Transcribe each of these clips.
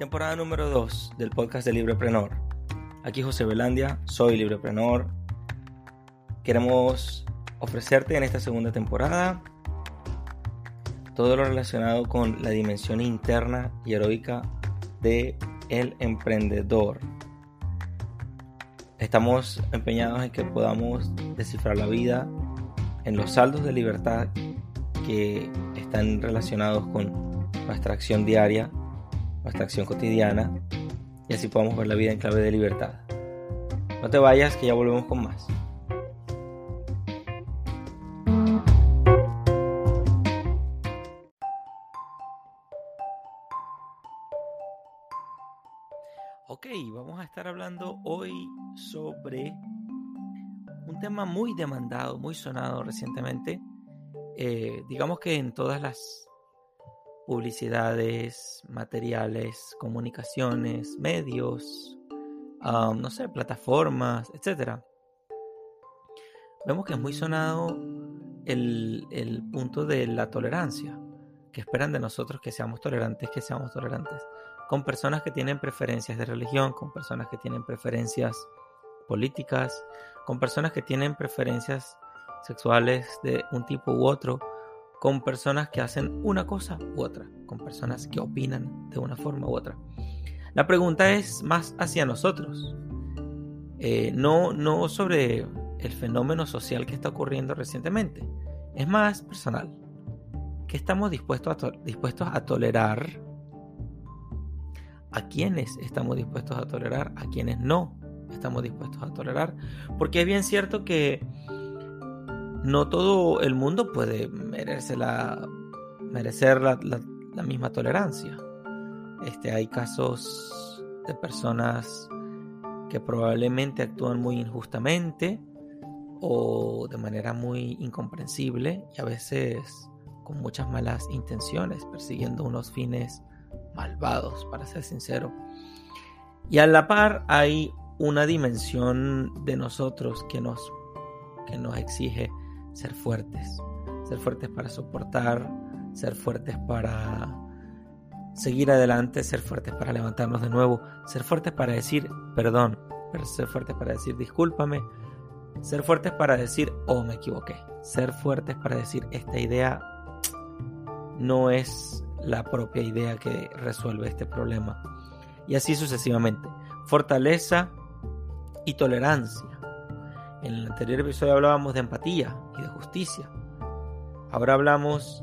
Temporada número 2 del podcast de Libreprenor. Aquí José Belandia, soy Libreprenor. Queremos ofrecerte en esta segunda temporada todo lo relacionado con la dimensión interna y heroica de emprendedor. Estamos empeñados en que podamos descifrar la vida en los saldos de libertad que están relacionados con nuestra acción diaria, nuestra acción cotidiana, y así podamos ver la vida en clave de libertad. No te vayas, que ya volvemos con más. Ok, vamos a estar hablando hoy sobre un tema muy demandado, muy sonado recientemente. Eh, digamos que en todas las publicidades, materiales, comunicaciones, medios, no sé, plataformas, etc. Vemos que es muy sonado el, el punto de la tolerancia, que esperan de nosotros que seamos tolerantes, que seamos tolerantes con personas que tienen preferencias de religión, con personas que tienen preferencias políticas, con personas que tienen preferencias sexuales de un tipo u otro, con personas que hacen una cosa u otra, con personas que opinan de una forma u otra. La pregunta es más hacia nosotros, eh, no, no sobre el fenómeno social que está ocurriendo recientemente, es más personal. ¿Qué estamos dispuestos a, dispuestos a tolerar a quienes estamos dispuestos a tolerar, a quienes no estamos dispuestos a tolerar. Porque es bien cierto que no todo el mundo puede merecer la, merecer la, misma tolerancia. Este, hay casos de personas que probablemente actúan muy injustamente o de manera muy incomprensible y a veces con muchas malas intenciones, persiguiendo unos fines malvados, para ser sincero. Y a la par hay una dimensión de nosotros que nos, que nos exige ser fuertes, ser fuertes para soportar, ser fuertes para seguir adelante, ser fuertes para levantarnos de nuevo, ser fuertes para decir perdón, ser fuertes para decir discúlpame, ser fuertes para decir oh me equivoqué, ser fuertes para decir esta idea no es la propia idea que resuelve este problema. Y así sucesivamente. Fortaleza y tolerancia. En el anterior episodio hablábamos de empatía y de justicia. Ahora hablamos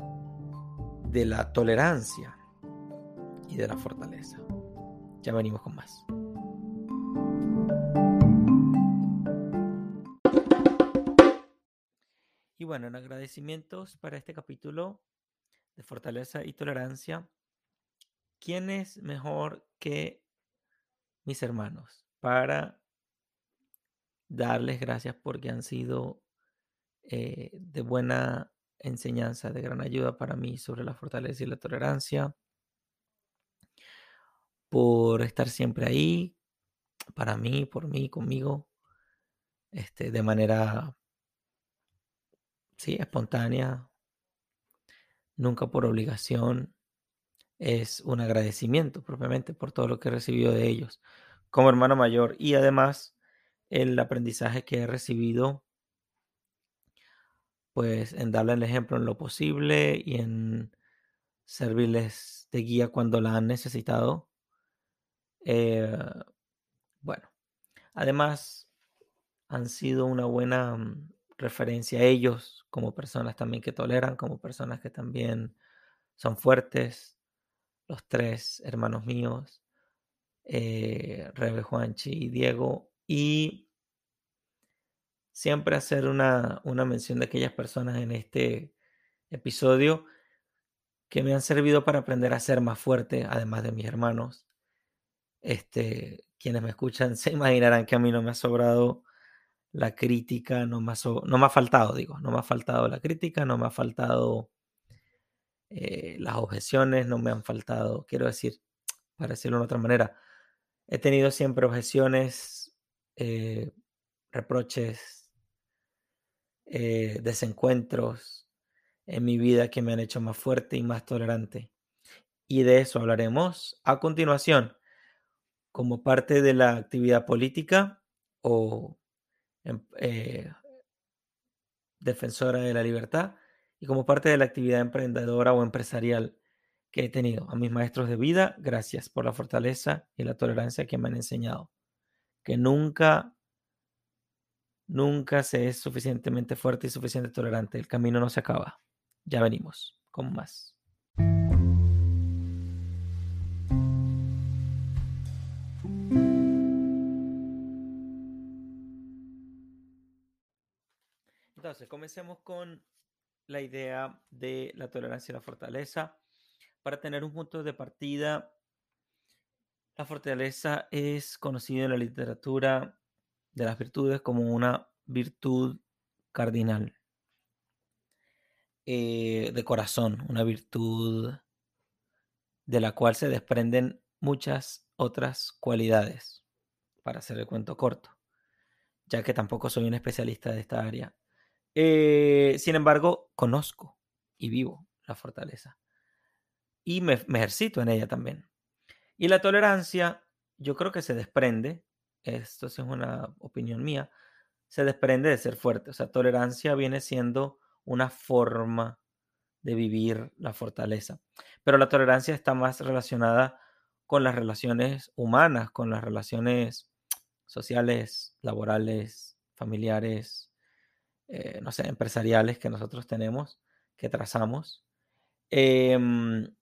de la tolerancia y de la fortaleza. Ya venimos con más. Y bueno, en agradecimientos para este capítulo de fortaleza y tolerancia, ¿quién es mejor que mis hermanos para darles gracias porque han sido eh, de buena enseñanza, de gran ayuda para mí sobre la fortaleza y la tolerancia, por estar siempre ahí, para mí, por mí, conmigo, este, de manera, sí, espontánea, nunca por obligación, es un agradecimiento propiamente por todo lo que he recibido de ellos como hermano mayor y además el aprendizaje que he recibido pues en darle el ejemplo en lo posible y en servirles de guía cuando la han necesitado. Eh, bueno, además han sido una buena mm, referencia a ellos como personas también que toleran, como personas que también son fuertes, los tres hermanos míos, eh, Rebe, Juanchi y Diego, y siempre hacer una, una mención de aquellas personas en este episodio que me han servido para aprender a ser más fuerte, además de mis hermanos. Este, quienes me escuchan se imaginarán que a mí no me ha sobrado la crítica, no me, ha no me ha faltado, digo, no me ha faltado la crítica, no me ha faltado eh, las objeciones, no me han faltado, quiero decir, para decirlo de otra manera, he tenido siempre objeciones, eh, reproches, eh, desencuentros en mi vida que me han hecho más fuerte y más tolerante. Y de eso hablaremos a continuación, como parte de la actividad política o em, eh, defensora de la libertad y como parte de la actividad emprendedora o empresarial que he tenido. A mis maestros de vida, gracias por la fortaleza y la tolerancia que me han enseñado. Que nunca, nunca se es suficientemente fuerte y suficientemente tolerante. El camino no se acaba. Ya venimos con más. Entonces, comencemos con la idea de la tolerancia y la fortaleza. Para tener un punto de partida, la fortaleza es conocida en la literatura de las virtudes como una virtud cardinal eh, de corazón, una virtud de la cual se desprenden muchas otras cualidades, para hacer el cuento corto, ya que tampoco soy un especialista de esta área. Eh, sin embargo, conozco y vivo la fortaleza y me, ejercito en ella también. Y la tolerancia, yo creo que se desprende, esto es una opinión mía, se desprende de ser fuerte. O sea, tolerancia viene siendo una forma de vivir la fortaleza. Pero la tolerancia está más relacionada con las relaciones humanas, con las relaciones sociales, laborales, familiares, eh, no sé, empresariales que nosotros tenemos, que trazamos. Em,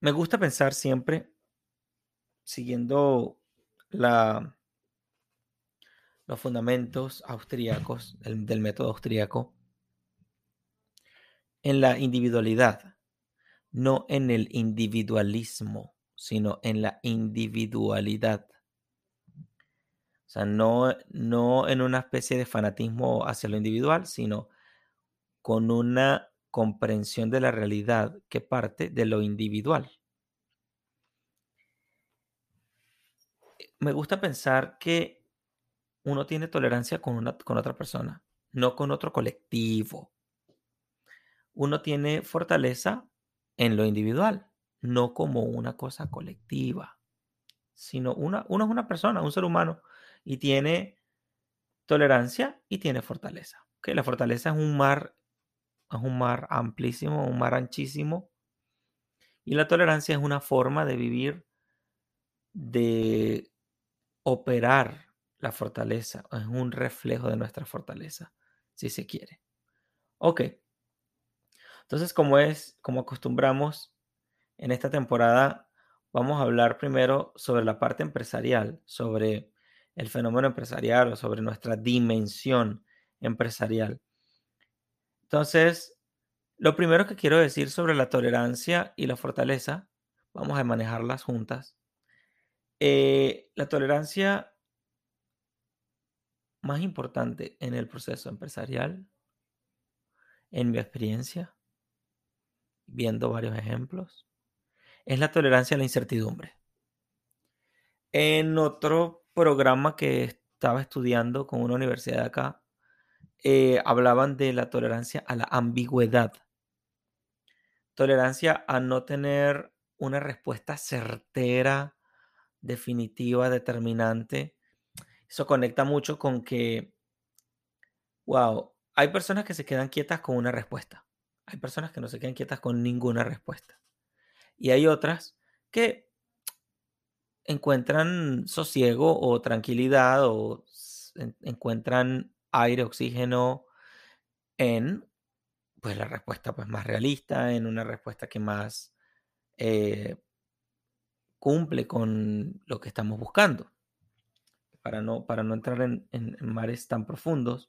me gusta pensar siempre, siguiendo los fundamentos austríacos, del método austríaco, en la individualidad, no en el individualismo, sino en la individualidad. O sea, no, no en una especie de fanatismo hacia lo individual, sino con una comprensión de la realidad que parte de lo individual. Me gusta pensar que uno tiene tolerancia con, una, con otra persona, no con otro colectivo. Uno tiene fortaleza en lo individual, no como una cosa colectiva, sino una, uno es una persona, un ser humano y tiene tolerancia y tiene fortaleza. que La fortaleza es un mar, es un mar amplísimo, un mar anchísimo. Y la tolerancia es una forma de vivir, de operar la fortaleza. Es un reflejo de nuestra fortaleza, si se quiere. Ok. Entonces, como es, como acostumbramos en esta temporada, vamos a hablar primero sobre la parte empresarial, sobre el fenómeno empresarial o sobre nuestra dimensión empresarial. Entonces, lo primero que quiero decir sobre la tolerancia y la fortaleza, vamos a manejarlas juntas. Eh, la tolerancia más importante en el proceso empresarial, en mi experiencia, viendo varios ejemplos, es la tolerancia a la incertidumbre. En otro programa que estaba estudiando con una universidad de acá, eh, hablaban de la tolerancia a la ambigüedad. Tolerancia a no tener una respuesta certera, definitiva, determinante. Eso conecta mucho con que, wow, hay personas que se quedan quietas con una respuesta. Hay personas que no se quedan quietas con ninguna respuesta. Y hay otras que encuentran sosiego o tranquilidad o encuentran aire, oxígeno en pues la respuesta pues, más realista, en una respuesta que más eh, cumple con lo que estamos buscando, para no, para no entrar en, mares tan profundos.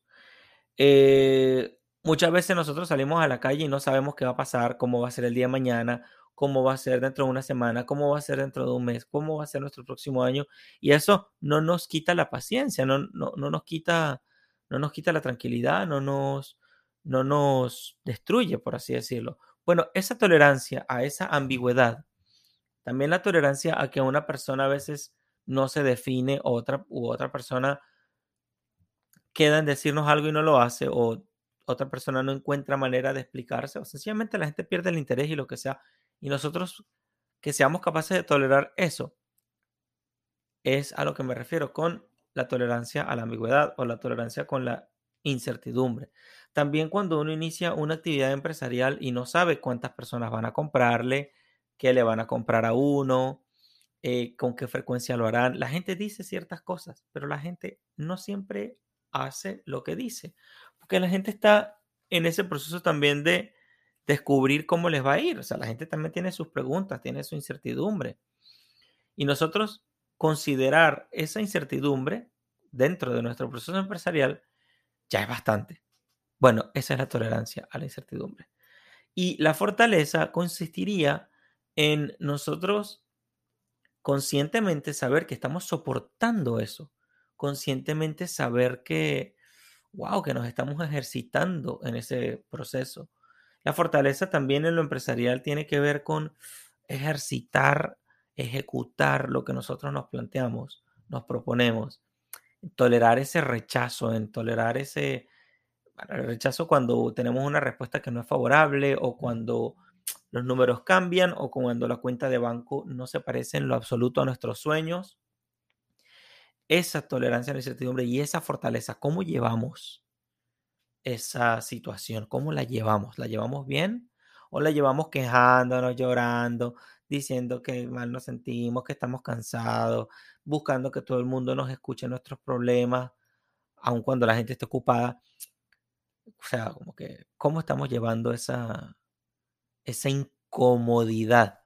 Eh, muchas veces nosotros salimos a la calle y no sabemos qué va a pasar, cómo va a ser el día de mañana, cómo va a ser dentro de una semana, cómo va a ser dentro de un mes, cómo va a ser nuestro próximo año. Y eso no nos quita la paciencia, no, no, nos, quita, no nos quita la tranquilidad, no nos, no nos destruye, por así decirlo. Bueno, esa tolerancia a esa ambigüedad, también la tolerancia a que una persona a veces no se define otra, u otra persona queda en decirnos algo y no lo hace, o otra persona no encuentra manera de explicarse, o sencillamente la gente pierde el interés y lo que sea, y nosotros que seamos capaces de tolerar eso. Es a lo que me refiero con la tolerancia a la ambigüedad o la tolerancia con la incertidumbre. También cuando uno inicia una actividad empresarial y no sabe cuántas personas van a comprarle, qué le van a comprar a uno, eh, con qué frecuencia lo harán. La gente dice ciertas cosas, pero la gente no siempre hace lo que dice, porque la gente está en ese proceso también de descubrir cómo les va a ir. O sea, la gente también tiene sus preguntas, tiene su incertidumbre. Y nosotros considerar esa incertidumbre dentro de nuestro proceso empresarial ya es bastante. Bueno, esa es la tolerancia a la incertidumbre. Y la fortaleza consistiría en nosotros conscientemente saber que estamos soportando eso, conscientemente saber que, wow, que nos estamos ejercitando en ese proceso. La fortaleza también en lo empresarial tiene que ver con ejercitar, ejecutar lo que nosotros nos planteamos, nos proponemos, tolerar ese rechazo, en tolerar ese rechazo cuando tenemos una respuesta que no es favorable o cuando los números cambian o cuando la cuenta de banco no se parece en lo absoluto a nuestros sueños. Esa tolerancia a la incertidumbre y esa fortaleza, ¿cómo llevamos esa situación? ¿Cómo la llevamos? ¿La llevamos bien o la llevamos quejándonos, llorando, diciendo que mal nos sentimos, que estamos cansados, buscando que todo el mundo nos escuche nuestros problemas, aun cuando la gente esté ocupada? O sea, como que, ¿cómo estamos llevando esa, esa incomodidad.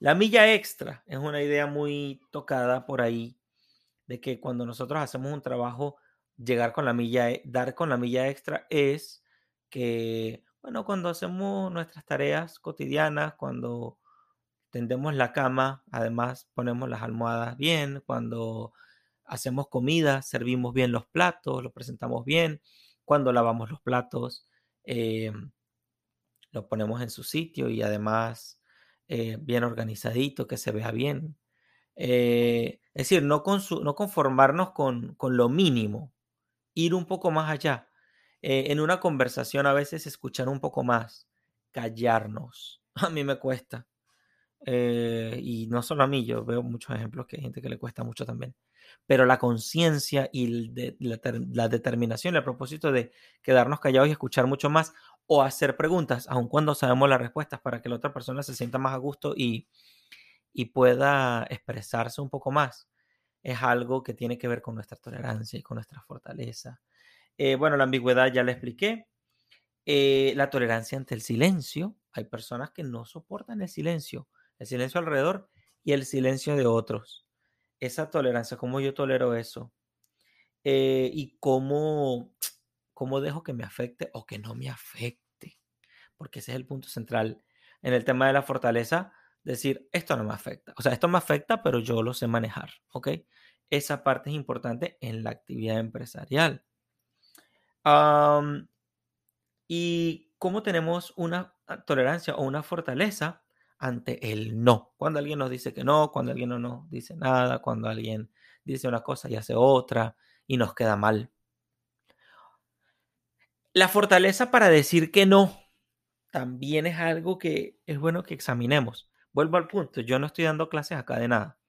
La milla extra es una idea muy tocada por ahí de que cuando nosotros hacemos un trabajo, llegar con la milla, e, dar con la milla extra es que, bueno, cuando hacemos nuestras tareas cotidianas, cuando tendemos la cama, además ponemos las almohadas bien, cuando hacemos comida, servimos bien los platos, los presentamos bien, cuando lavamos los platos, eh, ponemos en su sitio y además eh, bien organizadito, que se vea bien. Eh, es decir, no, no conformarnos con, lo mínimo, ir un poco más allá. Eh, en una conversación a veces escuchar un poco más, callarnos. A mí me cuesta. y no solo a mí, yo veo muchos ejemplos que hay gente que le cuesta mucho también. Pero la conciencia y la, la, determinación, el propósito de quedarnos callados y escuchar mucho más o hacer preguntas, aun cuando sabemos las respuestas, para que la otra persona se sienta más a gusto y, pueda expresarse un poco más. Es algo que tiene que ver con nuestra tolerancia y con nuestra fortaleza. Eh, bueno, la ambigüedad ya la expliqué. Eh, la tolerancia ante el silencio. Hay personas que no soportan el silencio, el silencio alrededor y el silencio de otros. Esa tolerancia, cómo yo tolero eso eh, y cómo cómo dejo que me afecte o que no me afecte. Porque ese es el punto central en el tema de la fortaleza, decir, esto no me afecta. O sea, esto me afecta, pero yo lo sé manejar, ¿ok? Esa parte es importante en la actividad empresarial. y cómo tenemos una tolerancia o una fortaleza ante el no. Cuando alguien nos dice que no, cuando alguien no nos dice nada, cuando alguien dice una cosa y hace otra y nos queda mal. La fortaleza para decir que no también es algo que es bueno que examinemos. Vuelvo al punto, yo no estoy dando clases acá de nada.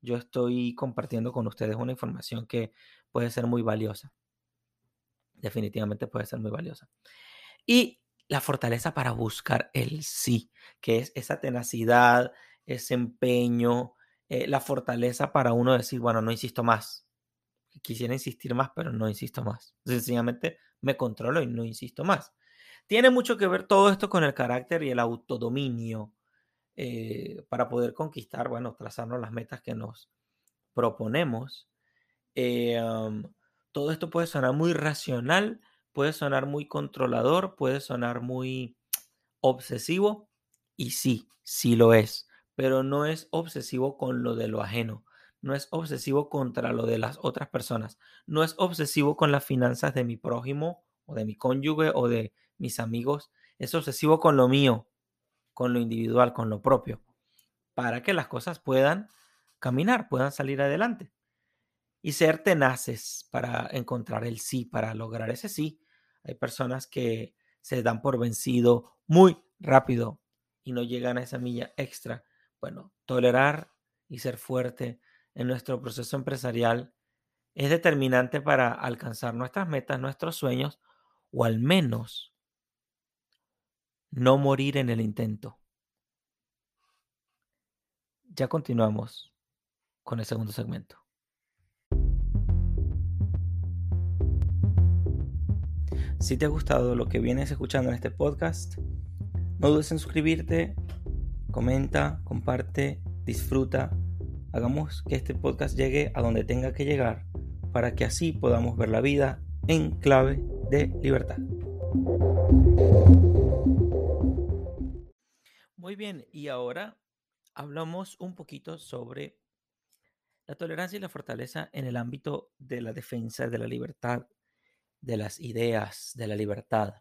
Yo estoy compartiendo con ustedes una información que puede ser muy valiosa. Definitivamente puede ser muy valiosa. Y la fortaleza para buscar el sí, que es esa tenacidad, ese empeño, eh, la fortaleza para uno decir, bueno, no insisto más. Quisiera insistir más, pero no insisto más. Sencillamente me controlo y no insisto más. Tiene mucho que ver todo esto con el carácter y el autodominio eh, para poder conquistar, bueno, trazarnos las metas que nos proponemos. Eh, todo esto puede sonar muy racional, puede sonar muy controlador, puede sonar muy obsesivo y sí, sí lo es, pero no es obsesivo con lo de lo ajeno, no es obsesivo contra lo de las otras personas, no es obsesivo con las finanzas de mi prójimo o de mi cónyuge o de mis amigos, es obsesivo con lo mío, con lo individual, con lo propio, para que las cosas puedan caminar, puedan salir adelante. Y ser tenaces para encontrar el sí, para lograr ese sí. Hay personas que se dan por vencido muy rápido y no llegan a esa milla extra Bueno, tolerar y ser fuerte en nuestro proceso empresarial es determinante para alcanzar nuestras metas, nuestros sueños, o al menos no morir en el intento. Ya continuamos con el segundo segmento. Si te ha gustado lo que vienes escuchando en este podcast, no dudes en suscribirte, comenta, comparte, disfruta. Hagamos que este podcast llegue a donde tenga que llegar para que así podamos ver la vida en clave de libertad. Muy bien, y ahora hablamos un poquito sobre la tolerancia y la fortaleza en el ámbito de la defensa de la libertad, de las ideas, de la libertad.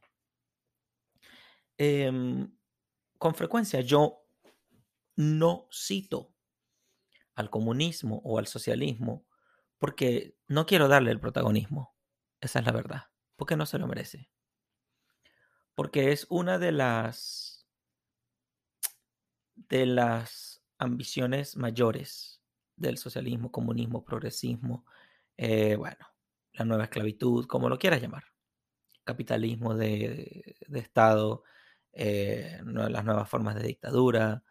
Em, con frecuencia yo no cito al comunismo o al socialismo porque no quiero darle el protagonismo. Esa es la verdad. Porque no se lo merece. Porque es una de las de las ambiciones mayores del socialismo, comunismo, progresismo, eh, bueno, la nueva esclavitud, como lo quieras llamar, capitalismo de, Estado, eh, las nuevas formas de dictadura,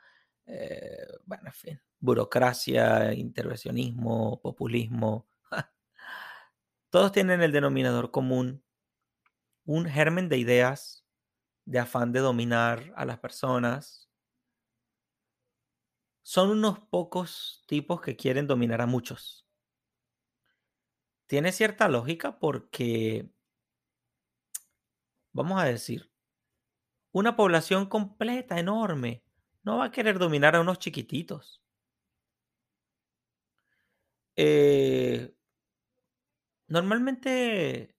eh, bueno, en fin, burocracia, intervencionismo, populismo, todos tienen el denominador común, un germen de ideas, de afán de dominar a las personas. Son unos pocos tipos que quieren dominar a muchos. Tiene cierta lógica porque, vamos a decir, una población completa, enorme, no va a querer dominar a unos chiquititos. Eh, normalmente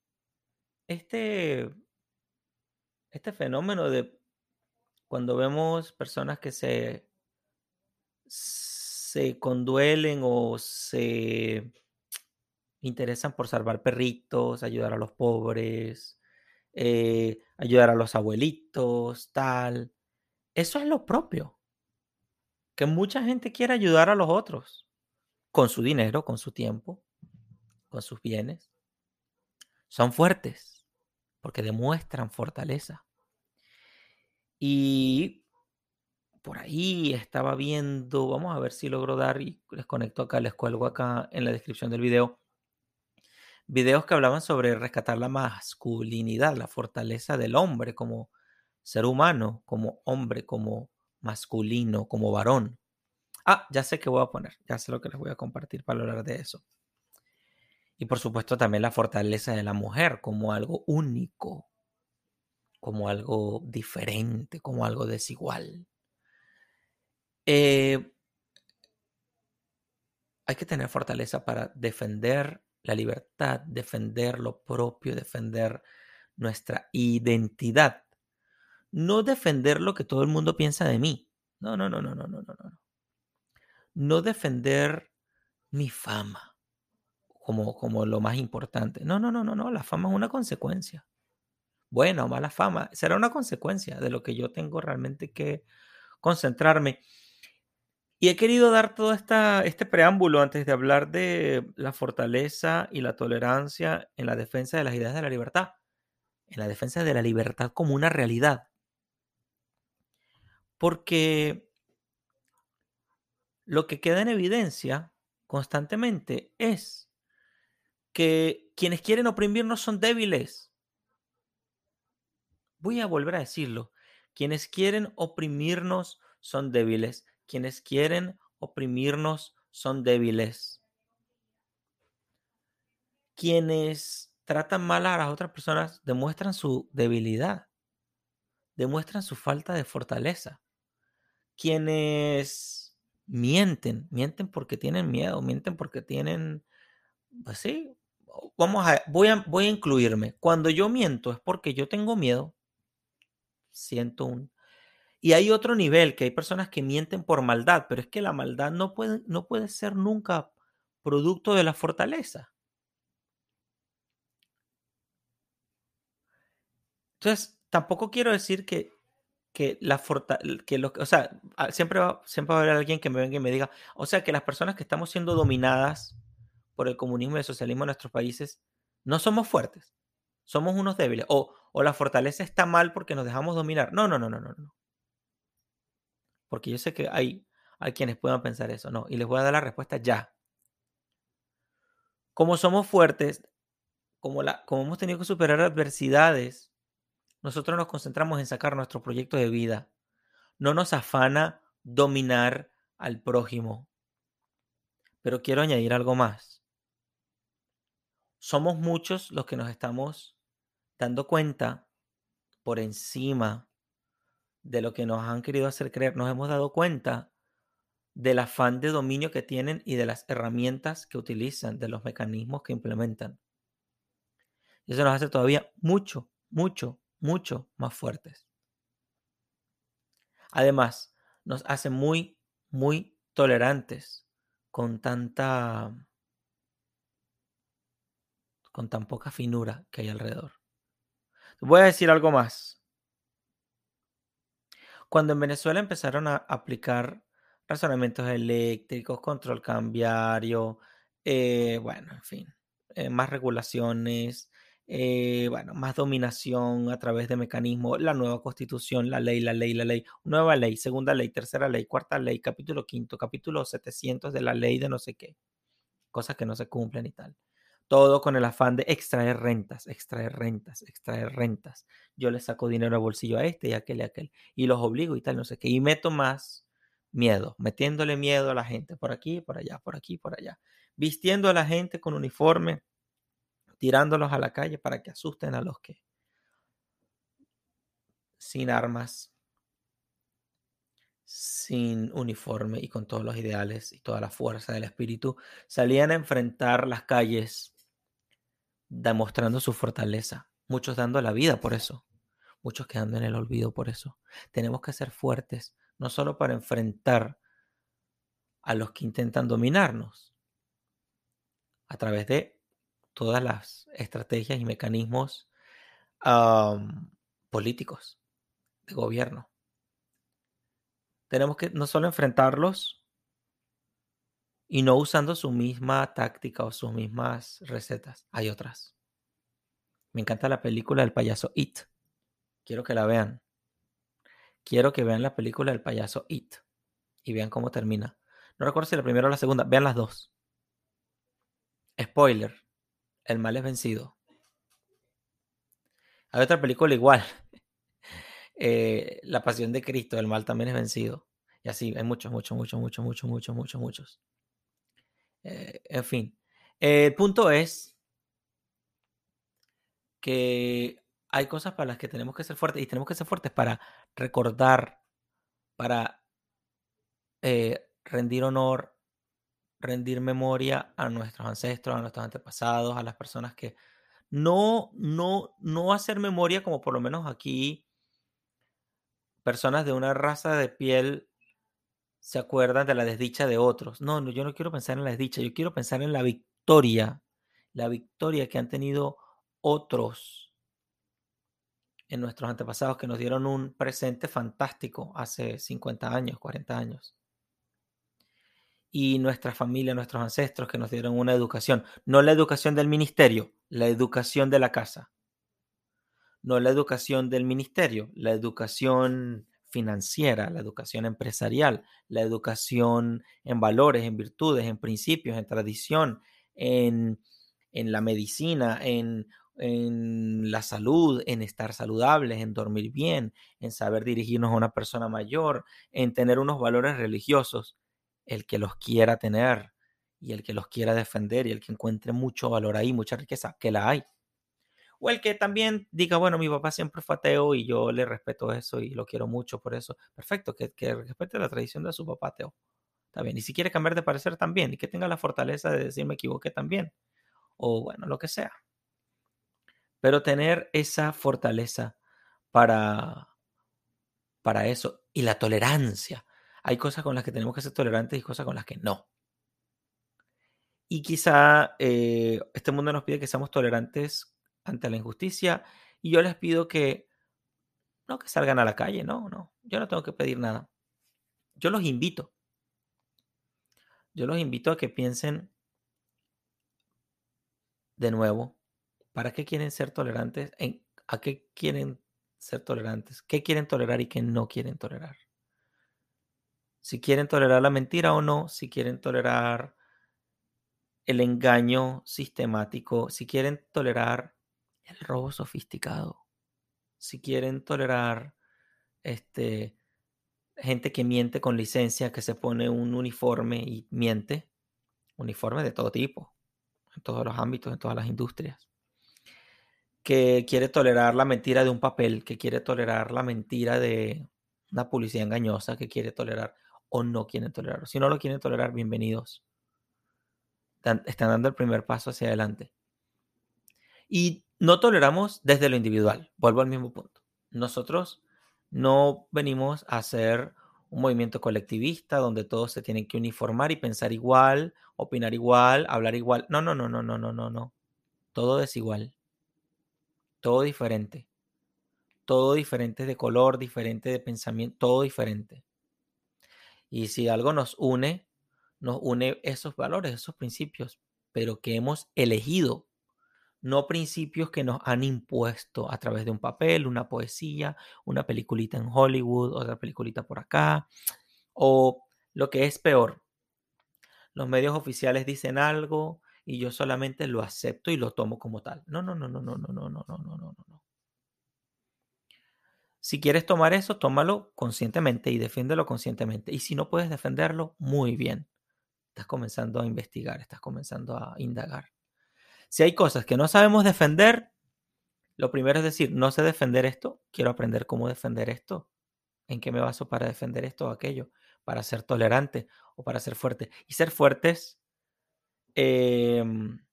este, este fenómeno de cuando vemos personas que se, se conduelen o se interesan por salvar perritos, ayudar a los pobres, eh, ayudar a los abuelitos, tal. Eso es lo propio. Que mucha gente quiere ayudar a los otros con su dinero, con su tiempo, con sus bienes. Son fuertes porque demuestran fortaleza. Y por ahí estaba viendo, vamos a ver si logro dar y les conecto acá, les cuelgo acá en la descripción del video, videos que hablaban sobre rescatar la masculinidad, la fortaleza del hombre como ser humano, como hombre, como masculino, como varón. Ah, ya sé qué voy a poner, ya sé lo que les voy a compartir para hablar de eso. Y por supuesto también la fortaleza de la mujer como algo único, como algo diferente, como algo desigual. Eh, hay que tener fortaleza para defender la libertad, defender lo propio, defender nuestra identidad. No defender lo que todo el mundo piensa de mí. No, no, no, no, no, no, no, no. No defender mi fama como, como lo más importante. No, no, no, no, no. La fama es una consecuencia. Buena o mala fama será una consecuencia de lo que yo tengo realmente que concentrarme. Y he querido dar todo esta, este preámbulo antes de hablar de la fortaleza y la tolerancia en la defensa de las ideas de la libertad, en la defensa de la libertad como una realidad. Porque lo que queda en evidencia constantemente es que quienes quieren oprimirnos son débiles. Voy a volver a decirlo. Quienes quieren oprimirnos son débiles. Quienes quieren oprimirnos son débiles. Quienes tratan mal a las otras personas demuestran su debilidad, demuestran su falta de fortaleza. Quienes mienten, mienten porque tienen miedo, mienten porque tienen, pues sí, vamos a, voy a, voy a incluirme. Cuando yo miento es porque yo tengo miedo. Siento un... Y hay otro nivel, que hay personas que mienten por maldad, pero es que la maldad no puede, no puede ser nunca producto de la fortaleza. Entonces, tampoco quiero decir que que la que lo, o sea, siempre va, siempre va a haber alguien que me venga y me diga, o sea, que las personas que estamos siendo dominadas por el comunismo y el socialismo en nuestros países no somos fuertes, somos unos débiles, o, o la fortaleza está mal porque nos dejamos dominar. No, no, no, no, no, no. Porque yo sé que hay, hay quienes puedan pensar eso, no, y les voy a dar la respuesta ya. Como somos fuertes, como, la, como hemos tenido que superar adversidades, nosotros nos concentramos en sacar nuestro proyecto de vida. No nos afana dominar al prójimo. Pero quiero añadir algo más. Somos muchos los que nos estamos dando cuenta por encima de lo que nos han querido hacer creer. Nos hemos dado cuenta del afán de dominio que tienen y de las herramientas que utilizan, de los mecanismos que implementan. Y eso nos hace todavía mucho, mucho, mucho más fuertes. Además, nos hace muy, muy tolerantes con tanta, con tan poca finura que hay alrededor. Voy a decir algo más. Cuando en Venezuela empezaron a aplicar razonamientos eléctricos, control cambiario, eh, bueno, en fin, eh, más regulaciones, eh, bueno, más dominación a través de mecanismos, la nueva constitución, la ley, la ley, la ley, nueva ley, segunda ley, tercera ley, cuarta ley, capítulo quinto, capítulo 700 de la ley de no sé qué, cosas que no se cumplen y tal. Todo con el afán de extraer rentas, extraer rentas, extraer rentas. Yo le saco dinero al bolsillo a este y a aquel y a aquel y los obligo y tal, no sé qué. Y meto más miedo, metiéndole miedo a la gente por aquí, por allá, por aquí, por allá. Vistiendo a la gente con uniforme tirándolos a la calle para que asusten a los que sin armas, sin uniforme y con todos los ideales y toda la fuerza del espíritu, salían a enfrentar las calles demostrando su fortaleza, muchos dando la vida por eso, muchos quedando en el olvido por eso. Tenemos que ser fuertes, no solo para enfrentar a los que intentan dominarnos a través de todas las estrategias y mecanismos políticos de gobierno. Tenemos que no solo enfrentarlos y no usando su misma táctica o sus mismas recetas. Hay otras. Me encanta la película del payaso It. Quiero que la vean. Quiero que vean la película del payaso It y vean cómo termina. No recuerdo si la primera o la segunda. Vean las dos. Spoiler. El mal es vencido. Hay otra película igual. Eh, la pasión de Cristo, el mal también es vencido. Y así, hay muchos, muchos, muchos, muchos, muchos, muchos, muchos, muchos. Eh, en fin. el punto es que hay cosas para las que tenemos que ser fuertes y tenemos que ser fuertes para recordar, para eh, rendir honor rendir memoria a nuestros ancestros, a nuestros antepasados, a las personas que no, no, no hacer memoria como por lo menos aquí personas de una raza de piel se acuerdan de la desdicha de otros. No, no, yo no quiero pensar en la desdicha, yo quiero pensar en la victoria, la victoria que han tenido otros en nuestros antepasados que nos dieron un presente fantástico hace 50 años, 40 años y nuestra familia, nuestros ancestros que nos dieron una educación. No la educación del ministerio, la educación de la casa. No la educación del ministerio, la educación financiera, la educación empresarial, la educación en valores, en virtudes, en principios, en tradición, en, en la medicina, en, en la salud, en estar saludables, en dormir bien, en saber dirigirnos a una persona mayor, en tener unos valores religiosos el que los quiera tener y el que los quiera defender y el que encuentre mucho valor ahí, mucha riqueza, que la hay. O el que también diga, bueno, mi papá siempre fue ateo y yo le respeto eso y lo quiero mucho por eso. Perfecto, que, que respete la tradición de su papá ateo. Está bien. Y si quiere cambiar de parecer también y que tenga la fortaleza de decir me equivoqué también. O bueno, lo que sea. Pero tener esa fortaleza para, para eso y la tolerancia hay cosas con las que tenemos que ser tolerantes y cosas con las que no. Y quizá eh, este mundo nos pide que seamos tolerantes ante la injusticia y yo les pido que no que salgan a la calle, no, no, yo no tengo que pedir nada. Yo los invito. Yo los invito a que piensen de nuevo, ¿para qué quieren ser tolerantes? ¿A qué quieren ser tolerantes? ¿Qué quieren tolerar y qué no quieren tolerar? Si quieren tolerar la mentira o no, si quieren tolerar el engaño sistemático, si quieren tolerar el robo sofisticado, si quieren tolerar este, gente que miente con licencia, que se pone un uniforme y miente, uniforme de todo tipo, en todos los ámbitos, en todas las industrias, que quiere tolerar la mentira de un papel, que quiere tolerar la mentira de una publicidad engañosa, que quiere tolerar o no quieren tolerarlo. Si no lo quieren tolerar, bienvenidos. Están dando el primer paso hacia adelante. Y no toleramos desde lo individual. Vuelvo al mismo punto. Nosotros no venimos a hacer un movimiento colectivista donde todos se tienen que uniformar y pensar igual, opinar igual, hablar igual. No, no, no, no, no, no, no, no. Todo es igual. Todo diferente. Todo diferente de color, diferente de pensamiento, todo diferente. Y si algo nos une, nos une esos valores, esos principios, pero que hemos elegido no principios que nos han impuesto a través de un papel, una poesía, una peliculita en Hollywood, otra peliculita por acá, o lo que es peor, los medios oficiales dicen algo y yo solamente lo acepto y lo tomo como tal. No, no, no, no, no, no, no, no, no, no, no, no. Si quieres tomar eso, tómalo conscientemente y defiéndelo conscientemente. Y si no puedes defenderlo, muy bien. Estás comenzando a investigar, estás comenzando a indagar. Si hay cosas que no sabemos defender, lo primero es decir, no sé defender esto, quiero aprender cómo defender esto, en qué me baso para defender esto o aquello, para ser tolerante o para ser fuerte. Y ser fuertes, em,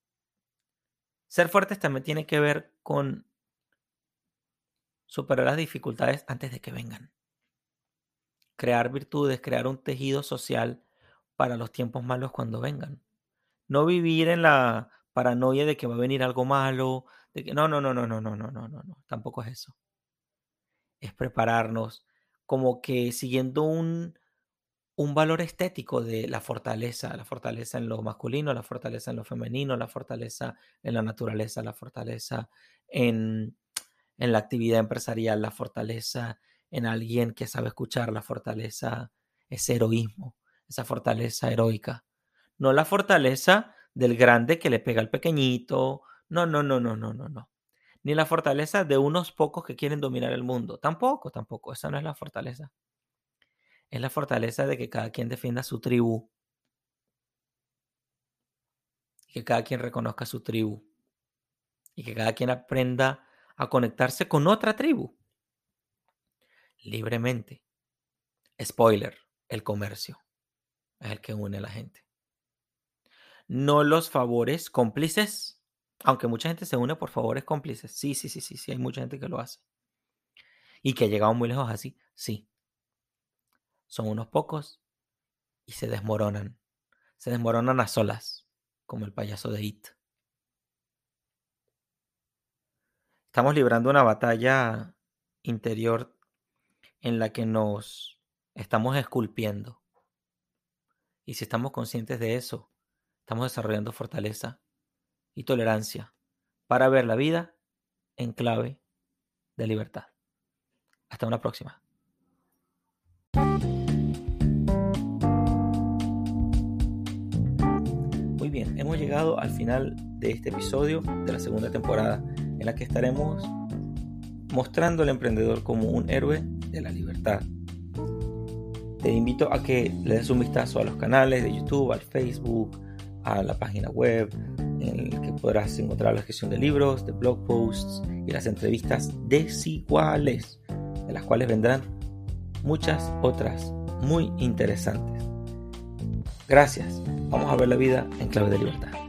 ser fuertes también tiene que ver con superar las dificultades antes de que vengan. Crear virtudes, crear un tejido social para los tiempos malos cuando vengan. No vivir en la paranoia de que va a venir algo malo, de que no, no, no, no, no, no, no, no, no, no, tampoco es eso. Es prepararnos como que siguiendo un, un valor estético de la fortaleza, la fortaleza en lo masculino, la fortaleza en lo femenino, la fortaleza en la naturaleza, la fortaleza en, en la actividad empresarial, la fortaleza en alguien que sabe escuchar, la fortaleza, ese heroísmo, esa fortaleza heroica. No la fortaleza del grande que le pega al pequeñito. No, no, no, no, no, no, no. Ni la fortaleza de unos pocos que quieren dominar el mundo. Tampoco, tampoco. Esa no es la fortaleza. Es la fortaleza de que cada quien defienda su tribu. Que cada quien reconozca su tribu. Y que cada quien aprenda a conectarse con otra tribu. Libremente. Spoiler, el comercio es el que une a la gente no los favores cómplices, aunque mucha gente se une por favores cómplices. Sí, sí, sí, sí, sí, hay mucha gente que lo hace. Y que ha llegado muy lejos así, sí. Son unos pocos y se desmoronan. Se desmoronan a solas, como el payaso de It. Estamos librando una batalla interior en la que nos estamos esculpiendo. Y si estamos conscientes de eso, Estamos desarrollando fortaleza y tolerancia para ver la vida en clave de libertad. Hasta una próxima. Muy bien, hemos llegado al final de este episodio de la segunda temporada en la que estaremos mostrando al emprendedor como un héroe de la libertad. Te invito a que le des un vistazo a los canales de YouTube, al Facebook, a la página web en el que podrás encontrar la gestión de libros, de blog posts y las entrevistas desiguales, de las cuales vendrán muchas otras muy interesantes. Gracias. Vamos a ver la vida en clave de libertad.